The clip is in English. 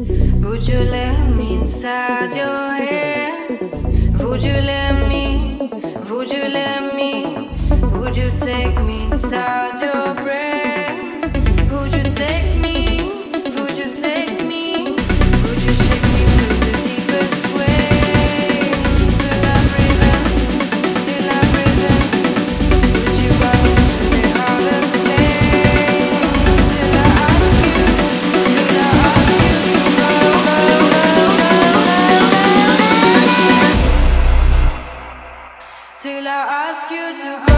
Would you let me inside your head? Would you let me? Would you let me? Would you take me inside your till I ask you to